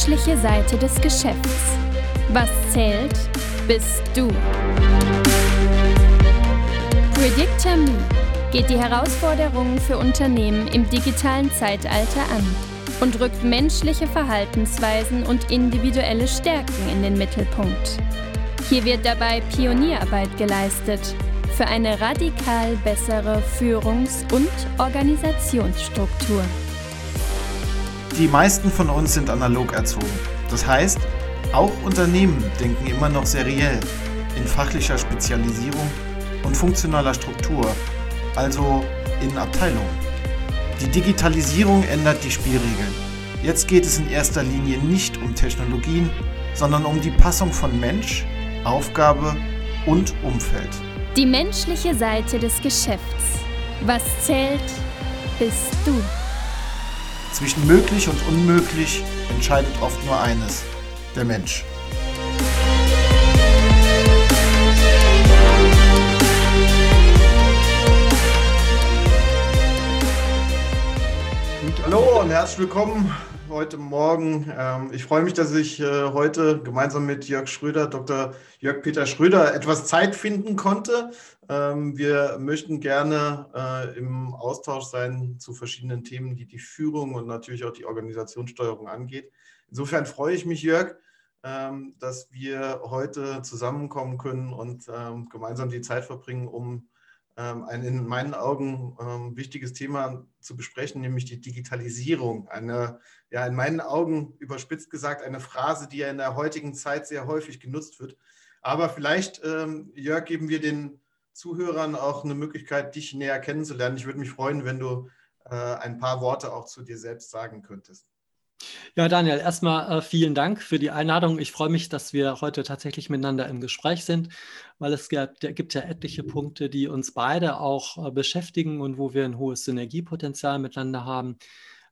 menschliche Seite des Geschäfts. Was zählt, bist du. Predictor geht die Herausforderungen für Unternehmen im digitalen Zeitalter an und rückt menschliche Verhaltensweisen und individuelle Stärken in den Mittelpunkt. Hier wird dabei Pionierarbeit geleistet für eine radikal bessere Führungs- und Organisationsstruktur. Die meisten von uns sind analog erzogen. Das heißt, auch Unternehmen denken immer noch seriell, in fachlicher Spezialisierung und funktionaler Struktur, also in Abteilungen. Die Digitalisierung ändert die Spielregeln. Jetzt geht es in erster Linie nicht um Technologien, sondern um die Passung von Mensch, Aufgabe und Umfeld. Die menschliche Seite des Geschäfts. Was zählt, bist du. Zwischen möglich und unmöglich entscheidet oft nur eines, der Mensch. Hallo und herzlich willkommen heute Morgen. Ähm, ich freue mich, dass ich äh, heute gemeinsam mit Jörg Schröder, Dr. Jörg-Peter Schröder, etwas Zeit finden konnte. Ähm, wir möchten gerne äh, im Austausch sein zu verschiedenen Themen, die die Führung und natürlich auch die Organisationssteuerung angeht. Insofern freue ich mich, Jörg, ähm, dass wir heute zusammenkommen können und gemeinsam die Zeit verbringen, um ein in meinen Augen ähm, wichtiges Thema zu besprechen, nämlich die Digitalisierung. Eine, ja, in meinen Augen überspitzt gesagt, eine Phrase, die ja in der heutigen Zeit sehr häufig genutzt wird. Aber vielleicht, ähm, Jörg, geben wir den Zuhörern auch eine Möglichkeit, dich näher kennenzulernen. Ich würde mich freuen, wenn du äh, ein paar Worte auch zu dir selbst sagen könntest. Ja, Daniel, erstmal äh, vielen Dank für die Einladung. Ich freue mich, dass wir heute tatsächlich miteinander im Gespräch sind, weil es gibt, gibt ja etliche Punkte, die uns beide auch äh, beschäftigen und wo wir ein hohes Synergiepotenzial miteinander haben.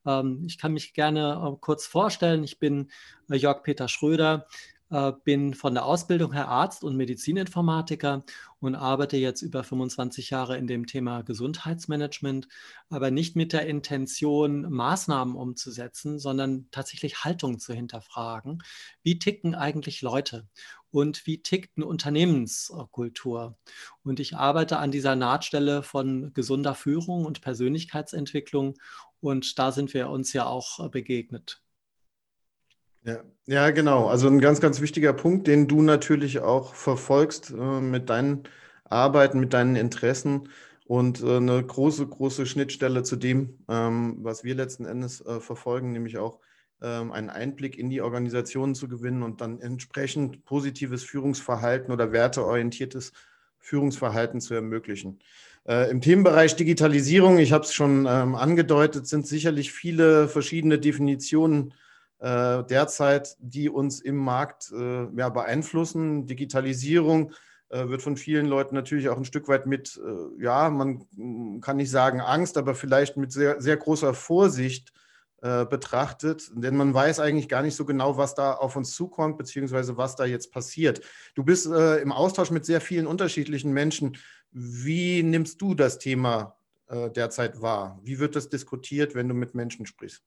Ähm, ich kann mich gerne äh, kurz vorstellen. Ich bin äh, Jörg Peter Schröder. Äh, bin von der Ausbildung her Arzt und Medizininformatiker und arbeite jetzt über 25 Jahre in dem Thema Gesundheitsmanagement, aber nicht mit der Intention, Maßnahmen umzusetzen, sondern tatsächlich Haltung zu hinterfragen. Wie ticken eigentlich Leute? Und wie tickt eine Unternehmenskultur? Und ich arbeite an dieser Nahtstelle von gesunder Führung und Persönlichkeitsentwicklung. Und da sind wir uns ja auch begegnet. Ja, ja, genau. Also ein ganz, ganz wichtiger Punkt, den du natürlich auch verfolgst äh, mit deinen Arbeiten, mit deinen Interessen und äh, eine große, große Schnittstelle zu dem, ähm, was wir letzten Endes äh, verfolgen, nämlich auch ähm, einen Einblick in die Organisationen zu gewinnen und dann entsprechend positives Führungsverhalten oder werteorientiertes Führungsverhalten zu ermöglichen. Äh, Im Themenbereich Digitalisierung, ich habe es schon ähm, angedeutet, sind sicherlich viele verschiedene Definitionen äh, derzeit, die uns im Markt äh, ja, beeinflussen. Digitalisierung äh, wird von vielen Leuten natürlich auch ein Stück weit mit, äh, ja, man kann nicht sagen Angst, aber vielleicht mit sehr, sehr großer Vorsicht äh, betrachtet, denn man weiß eigentlich gar nicht so genau, was da auf uns zukommt, beziehungsweise was da jetzt passiert. Du bist äh, im Austausch mit sehr vielen unterschiedlichen Menschen. Wie nimmst du das Thema derzeit wahr? Wie wird das diskutiert, wenn du mit Menschen sprichst?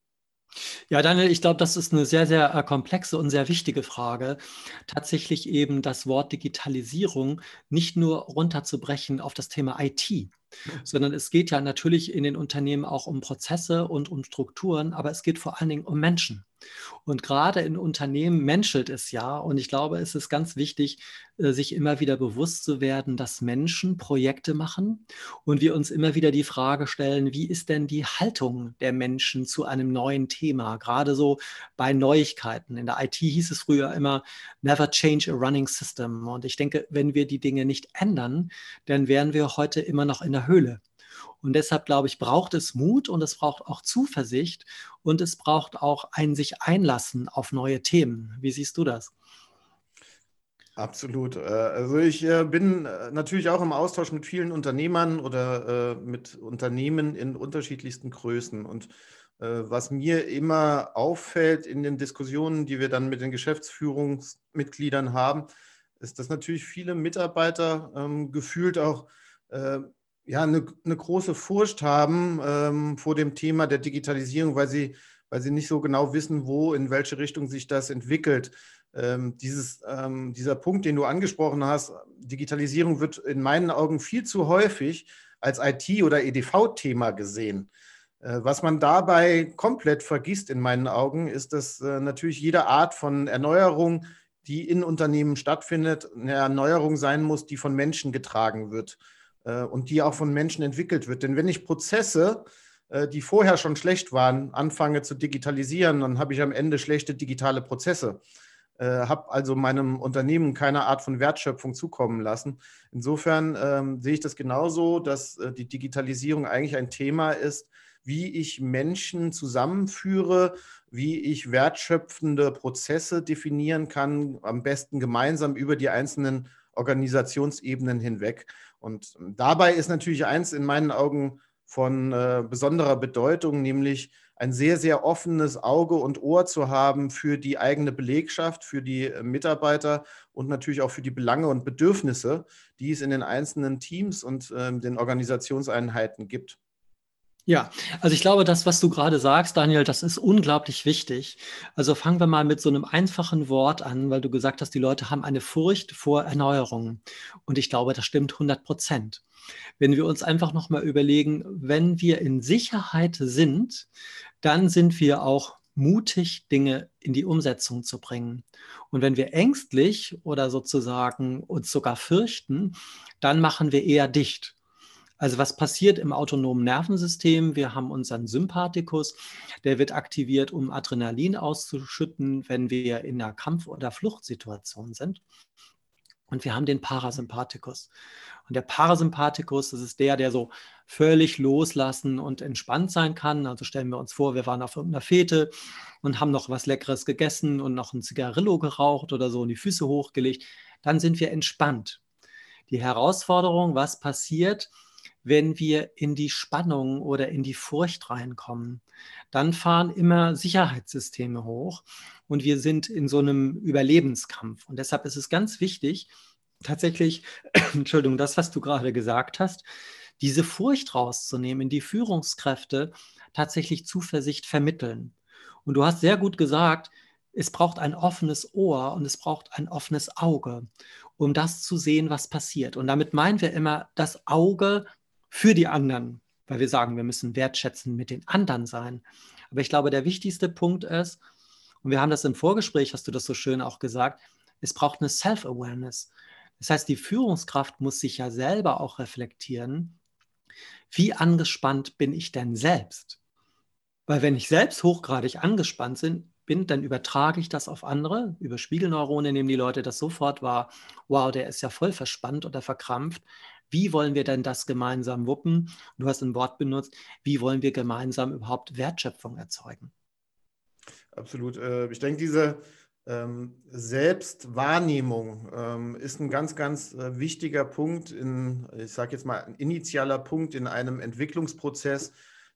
Ja, Daniel, ich glaube, das ist eine sehr, sehr äh, komplexe und sehr wichtige Frage. Tatsächlich eben das Wort Digitalisierung nicht nur runterzubrechen auf das Thema IT, sondern es geht ja natürlich in den Unternehmen auch um Prozesse und um Strukturen, aber es geht vor allen Dingen um Menschen. Und gerade in Unternehmen menschelt es ja. Und ich glaube, es ist ganz wichtig, äh, sich immer wieder bewusst zu werden, dass Menschen Projekte machen und wir uns immer wieder die Frage stellen, wie ist denn die Haltung der Menschen zu einem neuen Thema? Gerade so bei Neuigkeiten. In der IT hieß es früher immer, never change a running system. Und ich denke, wenn wir die Dinge nicht ändern, dann wären wir heute immer noch in der Höhle. Und deshalb glaube ich, braucht es Mut und es braucht auch Zuversicht und es braucht auch ein sich einlassen auf neue Themen. Wie siehst du das? Absolut. Äh, also ich äh, bin äh, natürlich auch im Austausch mit vielen Unternehmern oder mit Unternehmen in unterschiedlichsten Größen. Und was mir immer auffällt in den Diskussionen, die wir dann mit den Geschäftsführungsmitgliedern haben, ist, dass natürlich viele Mitarbeiter ähm, gefühlt auch ja, eine, eine große Furcht haben ähm, vor dem Thema der Digitalisierung, weil sie weil sie nicht so genau wissen, wo, in welche Richtung sich das entwickelt. Ähm, dieses, ähm, dieser Punkt, den du angesprochen hast, Digitalisierung wird in meinen Augen viel zu häufig als IT- oder EDV-Thema gesehen. Äh, was man dabei komplett vergisst in meinen Augen, ist, dass äh, natürlich jede Art von Erneuerung, die in Unternehmen stattfindet, eine Erneuerung sein muss, die von Menschen getragen wird äh, und die auch von Menschen entwickelt wird. Denn wenn ich Prozesse, die vorher schon schlecht waren, anfange zu digitalisieren, dann habe ich am Ende schlechte digitale Prozesse. Habe also meinem Unternehmen keine Art von Wertschöpfung zukommen lassen. Insofern ähm, sehe ich das genauso, dass äh, die Digitalisierung eigentlich ein Thema ist, wie ich Menschen zusammenführe, wie ich wertschöpfende Prozesse definieren kann, am besten gemeinsam über die einzelnen Organisationsebenen hinweg. Und dabei ist natürlich eins in meinen Augen von äh, besonderer Bedeutung, nämlich ein sehr, sehr offenes Auge und Ohr zu haben für die eigene Belegschaft, für die äh, Mitarbeiter und natürlich auch für die Belange und Bedürfnisse, die es in den einzelnen Teams und äh, den Organisationseinheiten gibt. Ja, also ich glaube, das, was du gerade sagst, Daniel, das ist unglaublich wichtig. Also fangen wir mal mit so einem einfachen Wort an, weil du gesagt hast, die Leute haben eine Furcht vor Erneuerungen. Und ich glaube, das stimmt 100 Prozent. Wenn wir uns einfach nochmal überlegen, wenn wir in Sicherheit sind, dann sind wir auch mutig, Dinge in die Umsetzung zu bringen. Und wenn wir ängstlich oder sozusagen uns sogar fürchten, dann machen wir eher dicht. Also was passiert im autonomen Nervensystem? Wir haben unseren Sympathikus, der wird aktiviert, um Adrenalin auszuschütten, wenn wir in einer Kampf- oder Fluchtsituation sind. Und wir haben den Parasympathikus. Und der Parasympathikus, das ist der, der so völlig loslassen und entspannt sein kann. Also stellen wir uns vor, wir waren auf irgendeiner Fete und haben noch was Leckeres gegessen und noch ein Zigarillo geraucht oder so und die Füße hochgelegt. Dann sind wir entspannt. Die Herausforderung, was passiert, wenn wir in die Spannung oder in die Furcht reinkommen. Dann fahren immer Sicherheitssysteme hoch und wir sind in so einem Überlebenskampf. Und deshalb ist es ganz wichtig, tatsächlich, Entschuldigung, das, was du gerade gesagt hast, diese Furcht rauszunehmen, in die Führungskräfte tatsächlich Zuversicht vermitteln. Und du hast sehr gut gesagt, es braucht ein offenes Ohr und es braucht ein offenes Auge, um das zu sehen, was passiert. Und damit meinen wir immer das Auge für die anderen, weil wir sagen, wir müssen wertschätzen mit den anderen sein. Aber ich glaube, der wichtigste Punkt ist, und wir haben das im Vorgespräch, hast du das so schön auch gesagt, es braucht eine Self-Awareness. Das heißt, die Führungskraft muss sich ja selber auch reflektieren, wie angespannt bin ich denn selbst? Weil wenn ich selbst hochgradig angespannt bin, dann übertrage ich das auf andere. Über Spiegelneurone nehmen die Leute das sofort wahr. Wow, der ist ja voll verspannt oder verkrampft. Wie wollen wir denn das gemeinsam wuppen? Du hast ein Wort benutzt. Wie wollen wir gemeinsam überhaupt Wertschöpfung erzeugen? Absolut. Äh, ich denke, diese ähm, Selbstwahrnehmung ähm, ist ein ganz, ganz äh, wichtiger Punkt, in, ich sage jetzt mal, ein initialer Punkt in einem Entwicklungsprozess,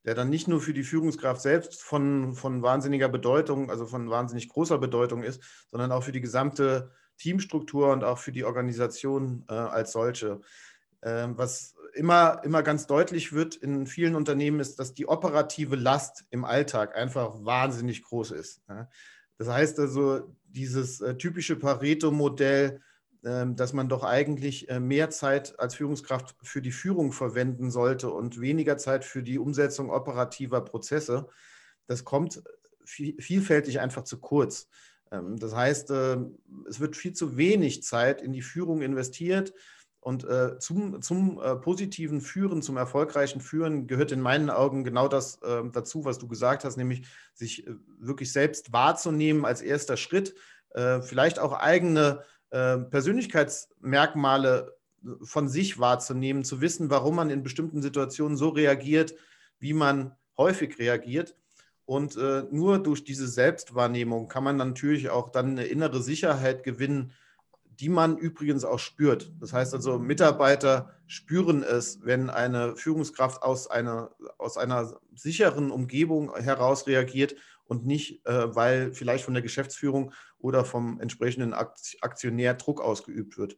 der dann nicht nur für die Führungskraft selbst von, von wahnsinniger Bedeutung, also von wahnsinnig großer Bedeutung ist, sondern auch für die gesamte Teamstruktur und auch für die Organisation äh, als solche. Ähm, was immer, immer ganz deutlich wird in vielen Unternehmen ist, dass die operative Last im Alltag einfach wahnsinnig groß ist. Das heißt also, dieses äh, typische Pareto-Modell, dass man doch eigentlich äh, mehr Zeit als Führungskraft für die Führung verwenden sollte und weniger Zeit für die Umsetzung operativer Prozesse, das kommt vielfältig einfach zu kurz. Ähm, das heißt, äh, es wird viel zu wenig Zeit in die Führung investiert und äh, zum, zum äh, positiven Führen, zum erfolgreichen Führen gehört in meinen Augen genau das dazu, was du gesagt hast, nämlich sich wirklich selbst wahrzunehmen als erster Schritt, vielleicht auch eigene äh, Persönlichkeitsmerkmale von sich wahrzunehmen, zu wissen, warum man in bestimmten Situationen so reagiert, wie man häufig reagiert. Und nur durch diese Selbstwahrnehmung kann man natürlich auch dann eine innere Sicherheit gewinnen, die man übrigens auch spürt. Das heißt also, Mitarbeiter spüren es, wenn eine Führungskraft aus einer, aus einer sicheren Umgebung heraus reagiert und nicht, äh, weil vielleicht von der Geschäftsführung oder vom entsprechenden Aktionär Druck ausgeübt wird.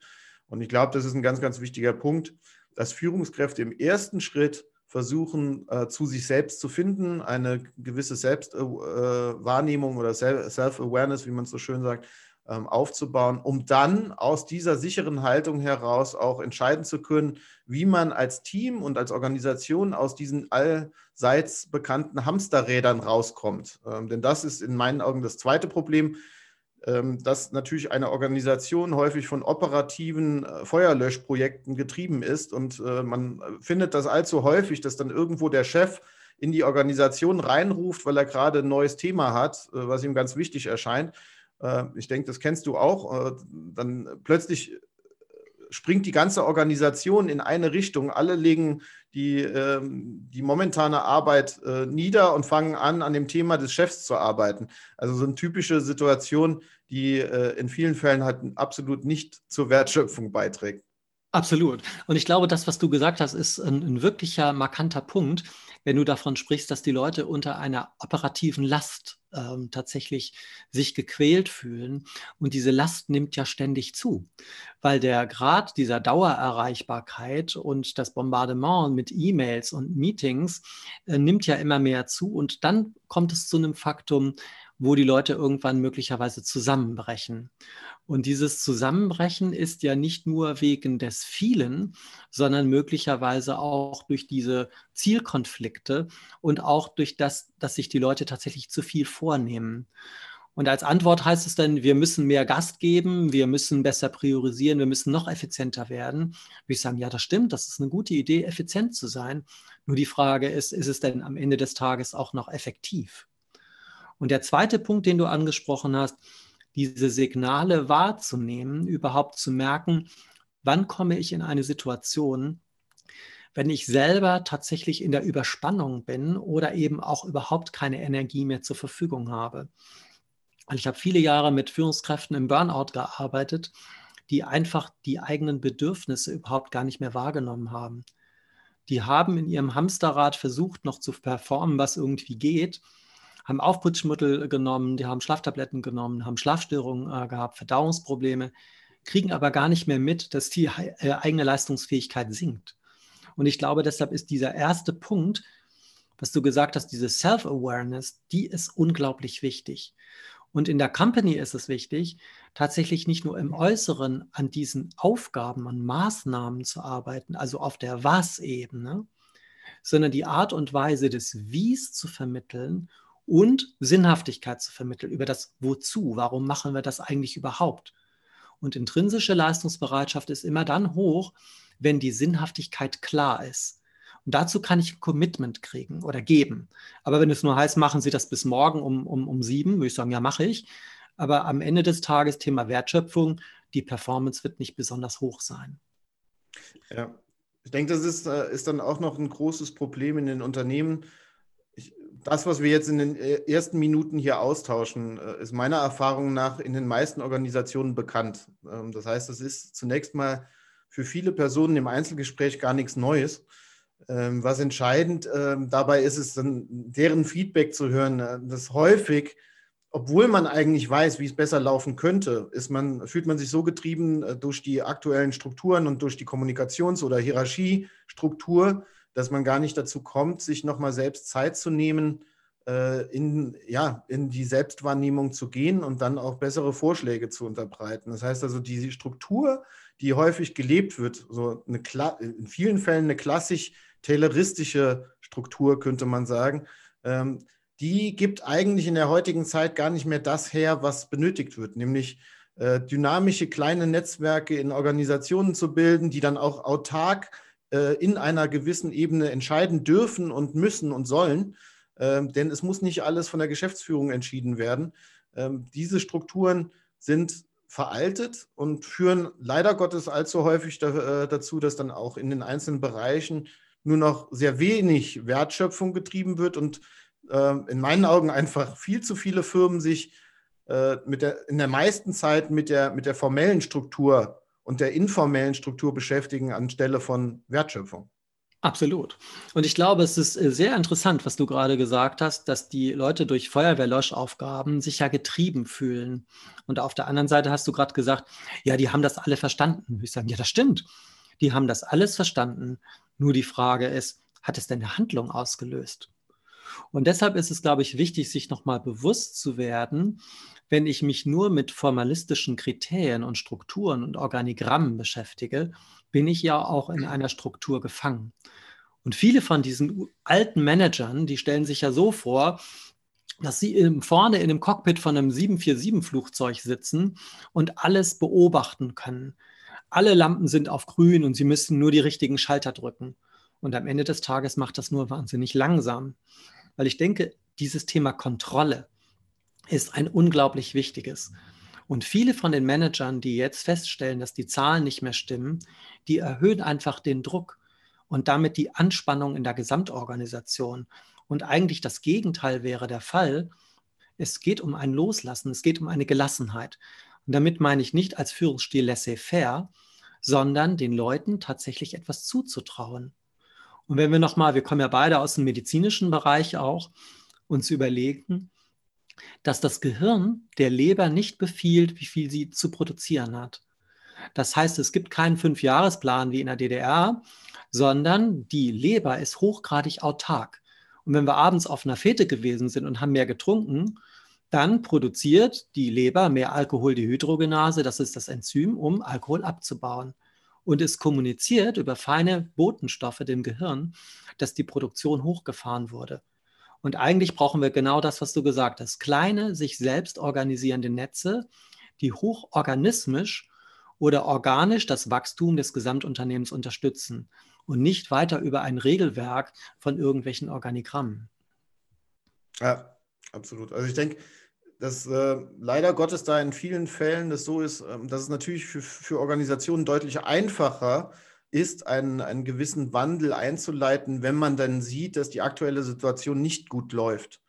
Und ich glaube, das ist ein ganz, ganz wichtiger Punkt, dass Führungskräfte im ersten Schritt versuchen, äh, zu sich selbst zu finden, eine gewisse Selbstwahrnehmung äh, oder Self-Awareness, wie man es so schön sagt, aufzubauen, um dann aus dieser sicheren Haltung heraus auch entscheiden zu können, wie man als Team und als Organisation aus diesen allseits bekannten Hamsterrädern rauskommt. Ähm, denn das ist in meinen Augen das zweite Problem, ähm, dass natürlich eine Organisation häufig von operativen äh, Feuerlöschprojekten getrieben ist und äh, man findet das allzu häufig, dass dann irgendwo der Chef in die Organisation reinruft, weil er gerade ein neues Thema hat, äh, was ihm ganz wichtig erscheint äh, ich denke, das kennst du auch, äh, dann plötzlich springt die ganze Organisation in eine Richtung. Alle legen die, ähm, die momentane Arbeit äh, nieder und fangen an, an dem Thema des Chefs zu arbeiten. Also so eine typische Situation, die in vielen Fällen halt absolut nicht zur Wertschöpfung beiträgt. Absolut. Und ich glaube, das, was du gesagt hast, ist ein, ein wirklicher markanter Punkt, wenn du davon sprichst, dass die Leute unter einer operativen Last ähm, tatsächlich sich gequält fühlen. Und diese Last nimmt ja ständig zu, weil der Grad dieser Dauererreichbarkeit und das Bombardement mit E-Mails und Meetings äh, nimmt ja immer mehr zu. Und dann kommt es zu einem Faktum, wo die Leute irgendwann möglicherweise zusammenbrechen. Und dieses Zusammenbrechen ist ja nicht nur wegen des vielen, sondern möglicherweise auch durch diese Zielkonflikte und auch durch das, dass sich die Leute tatsächlich zu viel vornehmen. Und als Antwort heißt es dann, wir müssen mehr Gast geben, wir müssen besser priorisieren, wir müssen noch effizienter werden. Würde ich sagen, ja, das stimmt, das ist eine gute Idee, effizient zu sein. Nur die Frage ist, ist es denn am Ende des Tages auch noch effektiv? Und der zweite Punkt, den du angesprochen hast, diese Signale wahrzunehmen, überhaupt zu merken, wann komme ich in eine Situation, wenn ich selber tatsächlich in der Überspannung bin oder eben auch überhaupt keine Energie mehr zur Verfügung habe. Ich habe viele Jahre mit Führungskräften im Burnout gearbeitet, die einfach die eigenen Bedürfnisse überhaupt gar nicht mehr wahrgenommen haben. Die haben in ihrem Hamsterrad versucht, noch zu performen, was irgendwie geht, haben Aufputschmittel genommen, die haben Schlaftabletten genommen, haben Schlafstörungen äh, gehabt, Verdauungsprobleme, kriegen aber gar nicht mehr mit, dass die äh, eigene Leistungsfähigkeit sinkt. Und ich glaube, deshalb ist dieser erste Punkt, was du gesagt hast, diese Self-Awareness, die ist unglaublich wichtig. Und in der Company ist es wichtig, tatsächlich nicht nur im Äußeren an diesen Aufgaben, an Maßnahmen zu arbeiten, also auf der Was-Ebene, sondern die Art und Weise des Wies zu vermitteln und Sinnhaftigkeit zu vermitteln über das Wozu, warum machen wir das eigentlich überhaupt. Und intrinsische Leistungsbereitschaft ist immer dann hoch, wenn die Sinnhaftigkeit klar ist. Und dazu kann ich ein Commitment kriegen oder geben. Aber wenn es nur heißt, machen Sie das bis morgen um, um, um sieben, würde ich sagen, ja, mache ich. Aber am Ende des Tages, Thema Wertschöpfung, die Performance wird nicht besonders hoch sein. Ja, ich denke, das ist, äh, ist dann auch noch ein großes Problem in den Unternehmen, das, was wir jetzt in den äh, ersten Minuten hier austauschen, äh, ist meiner Erfahrung nach in den meisten Organisationen bekannt. Ähm, das heißt, es ist zunächst mal für viele Personen im Einzelgespräch gar nichts Neues. Ähm, was entscheidend ähm, dabei ist, ist dann deren Feedback zu hören, äh, dass häufig, obwohl man eigentlich weiß, wie es besser laufen könnte, ist man, fühlt man sich so getrieben durch die aktuellen Strukturen und durch die Kommunikations- oder Hierarchiestruktur, dass man gar nicht dazu kommt, sich nochmal selbst Zeit zu nehmen, äh, in, ja, in die Selbstwahrnehmung zu gehen und dann auch bessere Vorschläge zu unterbreiten. Das heißt also, die Struktur, die häufig gelebt wird, so eine, in vielen Fällen eine klassisch tayloristische Struktur, könnte man sagen, ähm, die gibt eigentlich in der heutigen Zeit gar nicht mehr das her, was benötigt wird, nämlich äh, dynamische kleine Netzwerke in Organisationen zu bilden, die dann auch autark äh, in einer gewissen Ebene entscheiden dürfen und müssen und sollen. Ähm, denn es muss nicht alles von der Geschäftsführung entschieden werden. Ähm, diese Strukturen sind veraltet und führen leider Gottes allzu häufig da, äh, dazu, dass dann auch in den einzelnen Bereichen nur noch sehr wenig Wertschöpfung getrieben wird und äh, in meinen Augen einfach viel zu viele Firmen sich äh, mit der, in der meisten Zeit mit der, mit der formellen Struktur und der informellen Struktur beschäftigen anstelle von Wertschöpfung. Absolut. Und ich glaube, es ist äh, sehr interessant, was du gerade gesagt hast, dass die Leute durch Feuerwehrlöschaufgaben sich ja getrieben fühlen. Und auf der anderen Seite hast du gerade gesagt, ja, die haben das alle verstanden. Ich sage, ja, das stimmt. Die haben das alles verstanden. Nur die Frage ist, hat es denn eine Handlung ausgelöst? Und deshalb ist es, glaube ich, wichtig, sich nochmal bewusst zu werden, wenn ich mich nur mit formalistischen Kriterien und Strukturen und Organigrammen beschäftige, bin ich ja auch in einer Struktur gefangen. Und viele von diesen alten Managern, die stellen sich ja so vor, dass sie vorne in einem Cockpit von einem 747-Flugzeug sitzen und alles beobachten können. Alle Lampen sind auf grün und sie müssen nur die richtigen Schalter drücken. Und am Ende des Tages macht das nur wahnsinnig langsam. Weil ich denke, dieses Thema Kontrolle ist ein unglaublich wichtiges. Und viele von den Managern, die jetzt feststellen, dass die Zahlen nicht mehr stimmen, die erhöhen einfach den Druck und damit die Anspannung in der Gesamtorganisation. Und eigentlich das Gegenteil wäre der Fall. Es geht um ein Loslassen, es geht um eine Gelassenheit. Und damit meine ich nicht als Führungsstil laissez-faire, sondern den Leuten tatsächlich etwas zuzutrauen. Und wenn wir nochmal, wir kommen ja beide aus dem medizinischen Bereich auch, uns überlegen, dass das Gehirn der Leber nicht befiehlt, wie viel sie zu produzieren hat. Das heißt, es gibt keinen Fünfjahresplan wie in der DDR, sondern die Leber ist hochgradig autark. Und wenn wir abends auf einer Fete gewesen sind und haben mehr getrunken, dann produziert die Leber mehr Alkoholdehydrogenase, das ist das Enzym, um Alkohol abzubauen. Und es kommuniziert über feine Botenstoffe dem Gehirn, dass die Produktion hochgefahren wurde. Und eigentlich brauchen wir genau das, was du gesagt hast. Kleine, sich selbst organisierende Netze, die hochorganismisch oder organisch das Wachstum des Gesamtunternehmens unterstützen und nicht weiter über ein Regelwerk von irgendwelchen Organigrammen. Ja, absolut. Also ich denke, dass äh, leider Gottes da in vielen Fällen das so ist, äh, dass es natürlich für, für Organisationen deutlich einfacher ist, einen, einen gewissen Wandel einzuleiten, wenn man dann sieht, dass die aktuelle Situation nicht gut läuft.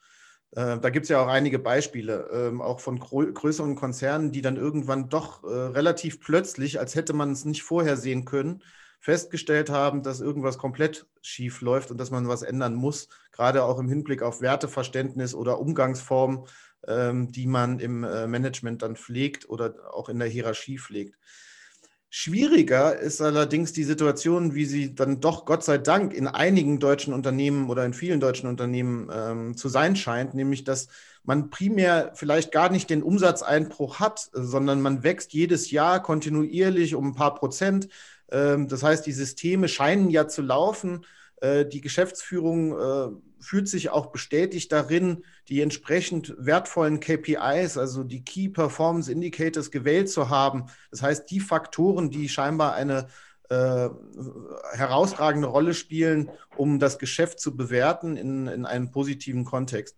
Äh, da gibt es ja auch einige Beispiele, ähm, auch von größeren Konzernen, die dann irgendwann doch äh, relativ plötzlich, als hätte man es nicht vorhersehen können, festgestellt haben, dass irgendwas komplett schief läuft und dass man was ändern muss, gerade auch im Hinblick auf Werteverständnis oder Umgangsformen, ähm, die man im äh, Management dann pflegt oder auch in der Hierarchie pflegt. Schwieriger ist allerdings die Situation, wie sie dann doch Gott sei Dank in einigen deutschen Unternehmen oder in vielen deutschen Unternehmen ähm, zu sein scheint, nämlich dass man primär vielleicht gar nicht den Umsatzeinbruch hat, sondern man wächst jedes Jahr kontinuierlich um ein paar Prozent. Ähm, das heißt, die Systeme scheinen ja zu laufen. Äh, die Geschäftsführung äh, fühlt sich auch bestätigt darin, die entsprechend wertvollen KPIs, also die Key Performance Indicators, gewählt zu haben. Das heißt, die Faktoren, die scheinbar eine äh, herausragende Rolle spielen, um das Geschäft zu bewerten in, in einem positiven Kontext.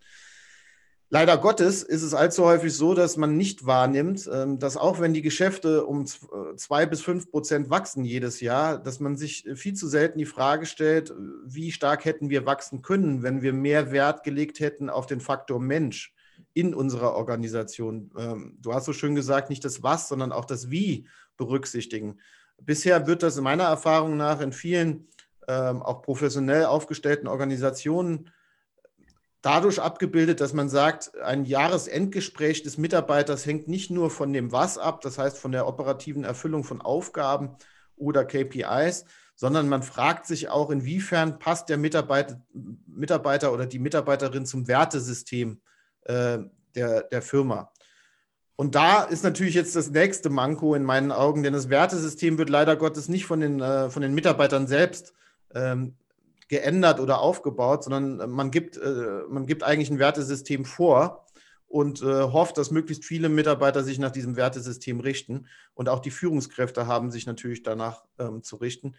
Leider Gottes ist es allzu häufig so, dass man nicht wahrnimmt, ähm, dass auch wenn die Geschäfte um äh, zwei bis fünf Prozent wachsen jedes Jahr, dass man sich viel zu selten die Frage stellt, wie stark hätten wir wachsen können, wenn wir mehr Wert gelegt hätten auf den Faktor Mensch in unserer Organisation. Ähm, du hast so schön gesagt, nicht das Was, sondern auch das Wie berücksichtigen. Bisher wird das in meiner Erfahrung nach in vielen ähm, auch professionell aufgestellten Organisationen dadurch abgebildet, dass man sagt, ein Jahresendgespräch des Mitarbeiters hängt nicht nur von dem Was ab, das heißt von der operativen Erfüllung von Aufgaben oder KPIs, sondern man fragt sich auch, inwiefern passt der Mitarbeiter, Mitarbeiter oder die Mitarbeiterin zum Wertesystem äh, der, der Firma. Und da ist natürlich jetzt das nächste Manko in meinen Augen, denn das Wertesystem wird leider Gottes nicht von den, äh, von den Mitarbeitern selbst ähm, geändert oder aufgebaut, sondern äh, man gibt, äh, man gibt eigentlich ein Wertesystem vor und äh, hofft, dass möglichst viele Mitarbeiter sich nach diesem Wertesystem richten. Und auch die Führungskräfte haben sich natürlich danach ähm, zu richten.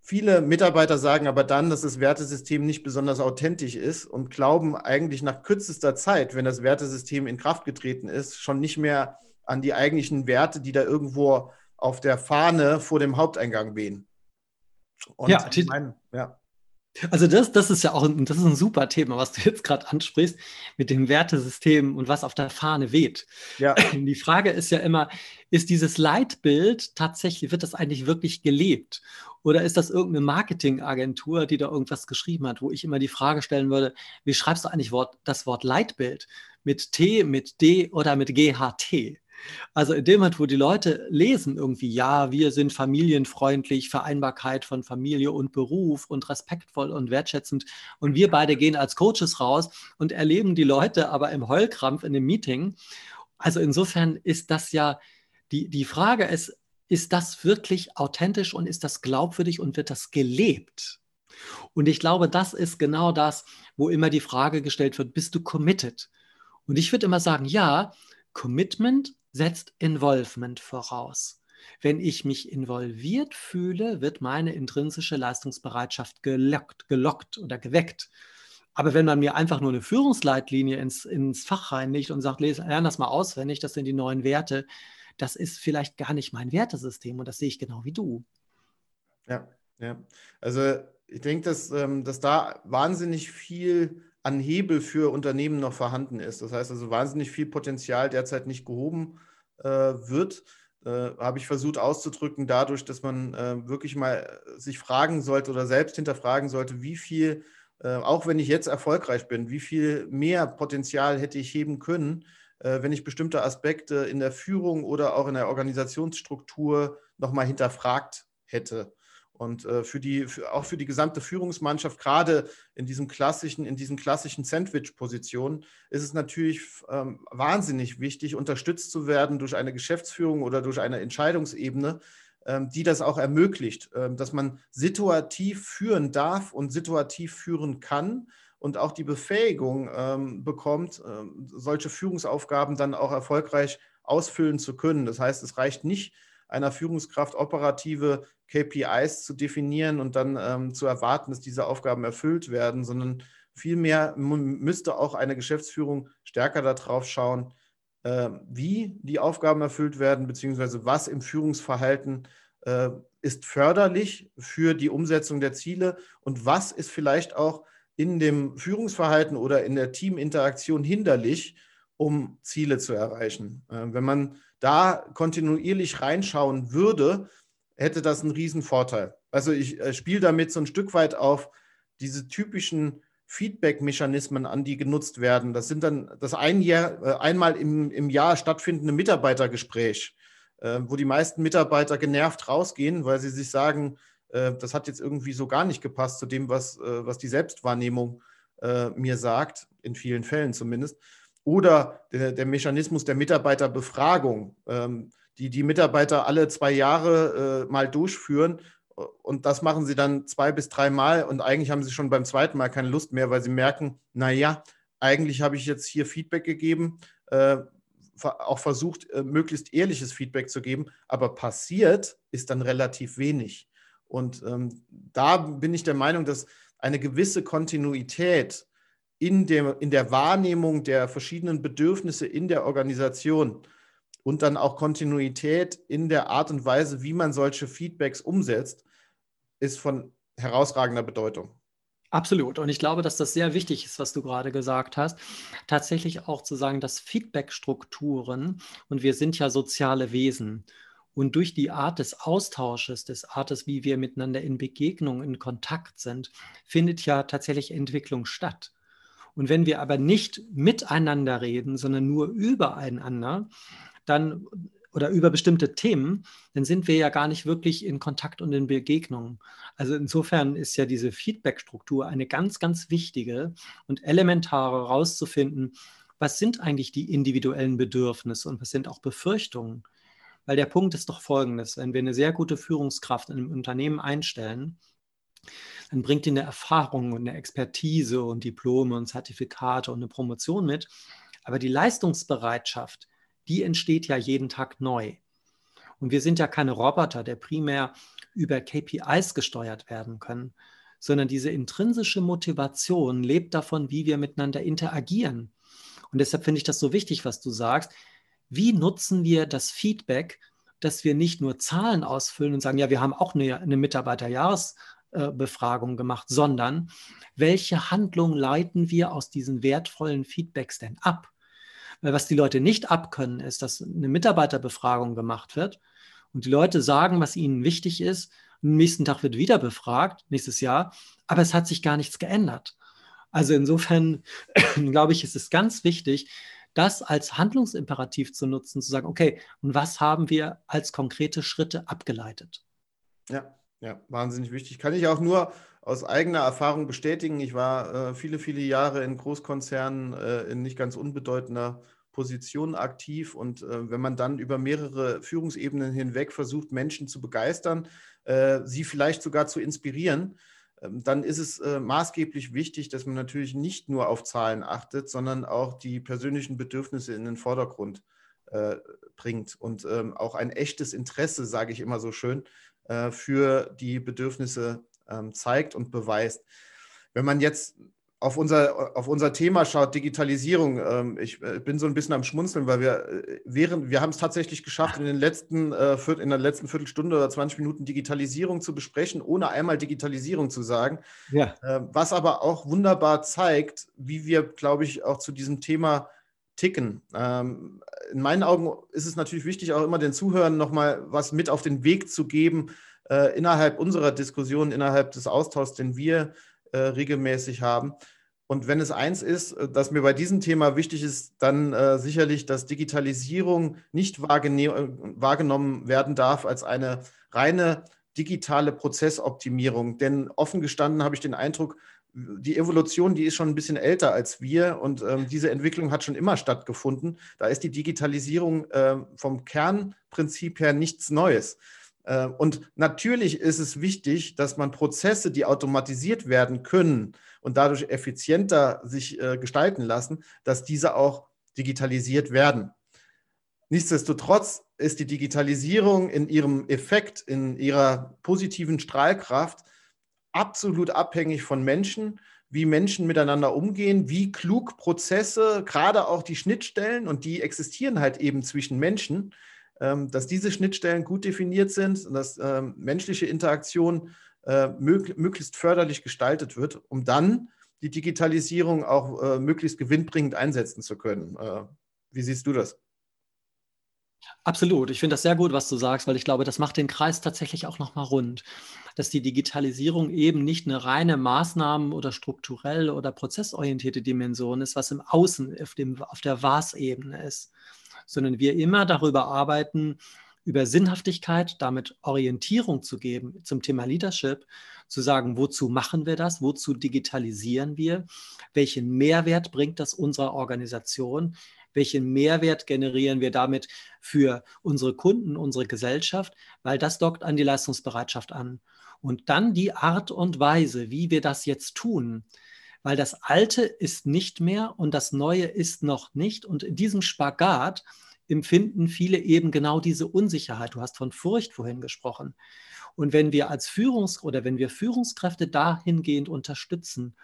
Viele Mitarbeiter sagen aber dann, dass das Wertesystem nicht besonders authentisch ist und glauben eigentlich nach kürzester Zeit, wenn das Wertesystem in Kraft getreten ist, schon nicht mehr an die eigentlichen Werte, die da irgendwo auf der Fahne vor dem Haupteingang wehen. Und ja, mein, ja. Also das, das ist ja auch ein, das ist ein super Thema, was du jetzt gerade ansprichst mit dem Wertesystem und was auf der Fahne weht. Ja. Die Frage ist ja immer, ist dieses Leitbild tatsächlich, wird das eigentlich wirklich gelebt? Oder ist das irgendeine Marketingagentur, die da irgendwas geschrieben hat, wo ich immer die Frage stellen würde, wie schreibst du eigentlich Wort, das Wort Leitbild? Mit T, mit D oder mit GHT? Also in dem Moment, wo die Leute lesen irgendwie, ja, wir sind familienfreundlich, Vereinbarkeit von Familie und Beruf und respektvoll und wertschätzend und wir beide gehen als Coaches raus und erleben die Leute aber im Heulkrampf in dem Meeting. Also insofern ist das ja, die, die Frage ist, ist das wirklich authentisch und ist das glaubwürdig und wird das gelebt? Und ich glaube, das ist genau das, wo immer die Frage gestellt wird, bist du committed? Und ich würde immer sagen, ja, Commitment setzt Involvement voraus. Wenn ich mich involviert fühle, wird meine intrinsische Leistungsbereitschaft gelockt, gelockt oder geweckt. Aber wenn man mir einfach nur eine Führungsleitlinie ins, ins Fach reinlegt und sagt, lerne das mal auswendig, das sind die neuen Werte, das ist vielleicht gar nicht mein Wertesystem und das sehe ich genau wie du. Ja, ja. Also ich denke, dass, ähm, dass da wahnsinnig viel an Hebel für Unternehmen noch vorhanden ist. Das heißt also, wahnsinnig viel Potenzial derzeit nicht gehoben äh, wird. Äh, habe ich versucht auszudrücken, dadurch, dass man äh, wirklich mal sich fragen sollte oder selbst hinterfragen sollte, wie viel, äh, auch wenn ich jetzt erfolgreich bin, wie viel mehr Potenzial hätte ich heben können, äh, wenn ich bestimmte Aspekte in der Führung oder auch in der Organisationsstruktur nochmal hinterfragt hätte. Und äh, für die, für, auch für die gesamte Führungsmannschaft, gerade in diesem klassischen, in diesen klassischen Sandwich-Positionen, ist es natürlich ähm, wahnsinnig wichtig, unterstützt zu werden durch eine Geschäftsführung oder durch eine Entscheidungsebene, ähm, die das auch ermöglicht, ähm, dass man situativ führen darf und situativ führen kann und auch die Befähigung ähm, bekommt, ähm, solche Führungsaufgaben dann auch erfolgreich ausfüllen zu können. Das heißt, es reicht nicht, einer Führungskraft operative KPIs zu definieren und dann ähm, zu erwarten, dass diese Aufgaben erfüllt werden, sondern vielmehr müsste auch eine Geschäftsführung stärker darauf schauen, äh, wie die Aufgaben erfüllt werden, beziehungsweise was im Führungsverhalten äh, ist förderlich für die Umsetzung der Ziele und was ist vielleicht auch in dem Führungsverhalten oder in der Teaminteraktion hinderlich, um Ziele zu erreichen. Äh, wenn man da kontinuierlich reinschauen würde, hätte das einen riesen Vorteil. Also ich äh, spiele damit so ein Stück weit auf diese typischen Feedback-Mechanismen an, die genutzt werden. Das sind dann das ein Jahr, äh, einmal im, im Jahr stattfindende Mitarbeitergespräch, äh, wo die meisten Mitarbeiter genervt rausgehen, weil sie sich sagen, äh, das hat jetzt irgendwie so gar nicht gepasst zu dem, was, äh, was die Selbstwahrnehmung äh, mir sagt, in vielen Fällen zumindest. Oder der, der Mechanismus der Mitarbeiterbefragung, ähm, die die Mitarbeiter alle zwei Jahre äh, mal durchführen. Und das machen sie dann zwei bis drei Mal. Und eigentlich haben sie schon beim zweiten Mal keine Lust mehr, weil sie merken, naja, eigentlich habe ich jetzt hier Feedback gegeben, äh, auch versucht, äh, möglichst ehrliches Feedback zu geben. Aber passiert ist dann relativ wenig. Und ähm, da bin ich der Meinung, dass eine gewisse Kontinuität in, dem, in der Wahrnehmung der verschiedenen Bedürfnisse in der Organisation und dann auch Kontinuität in der Art und Weise, wie man solche Feedbacks umsetzt, ist von herausragender Bedeutung. Absolut. Und ich glaube, dass das sehr wichtig ist, was du gerade gesagt hast. Tatsächlich auch zu sagen, dass Feedbackstrukturen, und wir sind ja soziale Wesen, und durch die Art des Austausches, des Artes, wie wir miteinander in Begegnung, in Kontakt sind, findet ja tatsächlich Entwicklung statt. Und wenn wir aber nicht miteinander reden, sondern nur übereinander, dann oder über bestimmte Themen, dann sind wir ja gar nicht wirklich in Kontakt und in Begegnung. Also insofern ist ja diese Feedback-Struktur eine ganz, ganz wichtige und elementare herauszufinden, was sind eigentlich die individuellen Bedürfnisse und was sind auch Befürchtungen. Weil der Punkt ist doch folgendes, wenn wir eine sehr gute Führungskraft in einem Unternehmen einstellen, dann bringt die eine Erfahrung und eine Expertise und Diplome und Zertifikate und eine Promotion mit. Aber die Leistungsbereitschaft, die entsteht ja jeden Tag neu. Und wir sind ja keine Roboter, der primär über KPIs gesteuert werden können, sondern diese intrinsische Motivation lebt davon, wie wir miteinander interagieren. Und deshalb finde ich das so wichtig, was du sagst. Wie nutzen wir das Feedback, dass wir nicht nur Zahlen ausfüllen und sagen, ja, wir haben auch eine, eine Mitarbeiterjahres- Befragung gemacht, sondern welche Handlung leiten wir aus diesen wertvollen Feedbacks denn ab? Weil was die Leute nicht abkönnen, ist, dass eine Mitarbeiterbefragung gemacht wird und die Leute sagen, was ihnen wichtig ist. Am nächsten Tag wird wieder befragt, nächstes Jahr, aber es hat sich gar nichts geändert. Also insofern glaube ich, ist es ganz wichtig, das als Handlungsimperativ zu nutzen, zu sagen, okay, und was haben wir als konkrete Schritte abgeleitet? Ja, ja, wahnsinnig wichtig. Kann ich auch nur aus eigener Erfahrung bestätigen. Ich war äh, viele, viele Jahre in Großkonzernen äh, in nicht ganz unbedeutender Position aktiv und äh, wenn man dann über mehrere Führungsebenen hinweg versucht, Menschen zu begeistern, äh, sie vielleicht sogar zu inspirieren, ähm, dann ist es äh, maßgeblich wichtig, dass man natürlich nicht nur auf Zahlen achtet, sondern auch die persönlichen Bedürfnisse in den Vordergrund äh, bringt und ähm, auch ein echtes Interesse, sage ich immer so schön, äh, für die Bedürfnisse ähm, zeigt und beweist. Wenn man jetzt auf unser, auf unser Thema schaut, Digitalisierung, ähm, ich äh, bin so ein bisschen am Schmunzeln, weil wir äh, während, wir haben es tatsächlich geschafft, in den letzten, äh, in der letzten Viertelstunde oder 20 Minuten Digitalisierung zu besprechen, ohne einmal Digitalisierung zu sagen. Ja. was aber auch wunderbar zeigt, wie wir, glaube ich, auch zu diesem Thema ticken. Ähm, in meinen Augen ist es natürlich wichtig, auch immer den Zuhörern nochmal was mit auf den Weg zu geben, innerhalb unserer Diskussion, innerhalb des Austauschs, den wir äh, regelmäßig haben. Und wenn es eins ist, äh, das mir bei diesem Thema wichtig ist, dann äh, sicherlich, dass Digitalisierung nicht wahrgenommen werden darf als eine reine digitale Prozessoptimierung. Denn offen gestanden habe ich den Eindruck, die Evolution, die ist schon ein bisschen älter als wir und ähm, diese Entwicklung hat schon immer stattgefunden. Da ist die Digitalisierung äh, vom Kernprinzip her nichts Neues. Äh, und natürlich ist es wichtig, dass man Prozesse, die automatisiert werden können und dadurch effizienter sich äh, gestalten lassen, dass diese auch digitalisiert werden. Nichtsdestotrotz ist die Digitalisierung in ihrem Effekt, in ihrer positiven Strahlkraft absolut abhängig von Menschen, wie Menschen miteinander umgehen, wie klug Prozesse, gerade auch die Schnittstellen, und die existieren halt eben zwischen Menschen, ähm, dass diese Schnittstellen gut definiert sind und dass ähm, menschliche Interaktion äh, möglichst förderlich gestaltet wird, um dann die Digitalisierung auch äh, möglichst gewinnbringend einsetzen zu können. Äh, wie siehst du das? Absolut. Ich finde das sehr gut, was du sagst, weil ich glaube, das macht den Kreis tatsächlich auch nochmal rund. Dass die Digitalisierung eben nicht eine reine Maßnahmen- oder strukturell oder prozessorientierte Dimension ist, was im Außen auf, dem, auf der Was-Ebene ist, sondern wir immer darüber arbeiten, über Sinnhaftigkeit, damit Orientierung zu geben zum Thema Leadership, zu sagen, wozu machen wir das, wozu digitalisieren wir, welchen Mehrwert bringt das unserer Organisation, welchen Mehrwert generieren wir damit für unsere Kunden, unsere Gesellschaft, weil das dockt an die Leistungsbereitschaft an. Und dann die Art und Weise, wie wir das jetzt tun, weil das Alte ist nicht mehr und das Neue ist noch nicht. Und in diesem Spagat empfinden viele eben genau diese Unsicherheit. Du hast von Furcht vorhin gesprochen. Und wenn wir als Führungs- oder wenn wir Führungskräfte dahingehend unterstützen,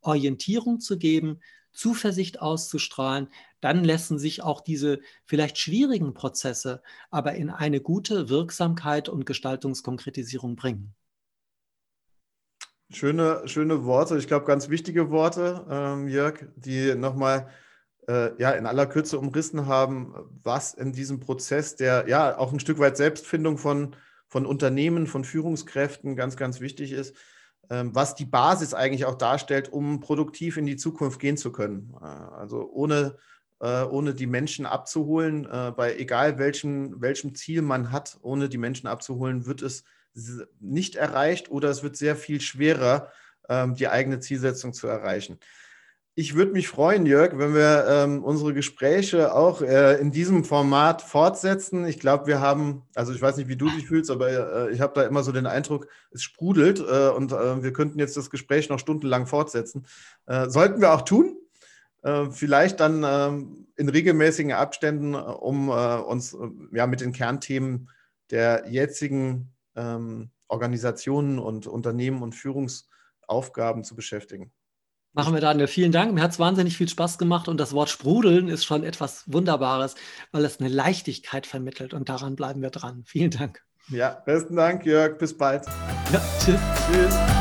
Orientierung zu geben, Zuversicht auszustrahlen, dann lassen sich auch diese vielleicht schwierigen Prozesse aber in eine gute Wirksamkeit und Gestaltungskonkretisierung bringen. Schöne, schöne Worte, ich glaube ganz wichtige Worte, ähm, Jörg, die nochmal äh, ja, in aller Kürze umrissen haben, was in diesem Prozess der ja auch ein Stück weit Selbstfindung von, von Unternehmen, von Führungskräften ganz, ganz wichtig ist, ähm, was die Basis eigentlich auch darstellt, um produktiv in die Zukunft gehen zu können. Äh, also ohne, äh, ohne die Menschen abzuholen, äh, bei egal welchem, welchem Ziel man hat, ohne die Menschen abzuholen, wird es nicht erreicht oder es wird sehr viel schwerer, ähm, die eigene Zielsetzung zu erreichen. Ich würde mich freuen, Jörg, wenn wir ähm, unsere Gespräche auch äh, in diesem Format fortsetzen. Ich glaube, wir haben, also ich weiß nicht, wie du dich fühlst, aber äh, ich habe da immer so den Eindruck, es sprudelt äh, und äh, wir könnten jetzt das Gespräch noch stundenlang fortsetzen. Äh, sollten wir auch tun. Äh, vielleicht dann ähm, in regelmäßigen Abständen, um uns ja mit den Kernthemen der jetzigen ähm, Organisationen und Unternehmen und Führungsaufgaben zu beschäftigen. Machen wir, Daniel. Vielen Dank. Mir hat es wahnsinnig viel Spaß gemacht und das Wort Sprudeln ist schon etwas Wunderbares, weil es eine Leichtigkeit vermittelt und daran bleiben wir dran. Vielen Dank. Ja, besten Dank, Jörg. Bis bald. Ja, tschüss. Tschüss.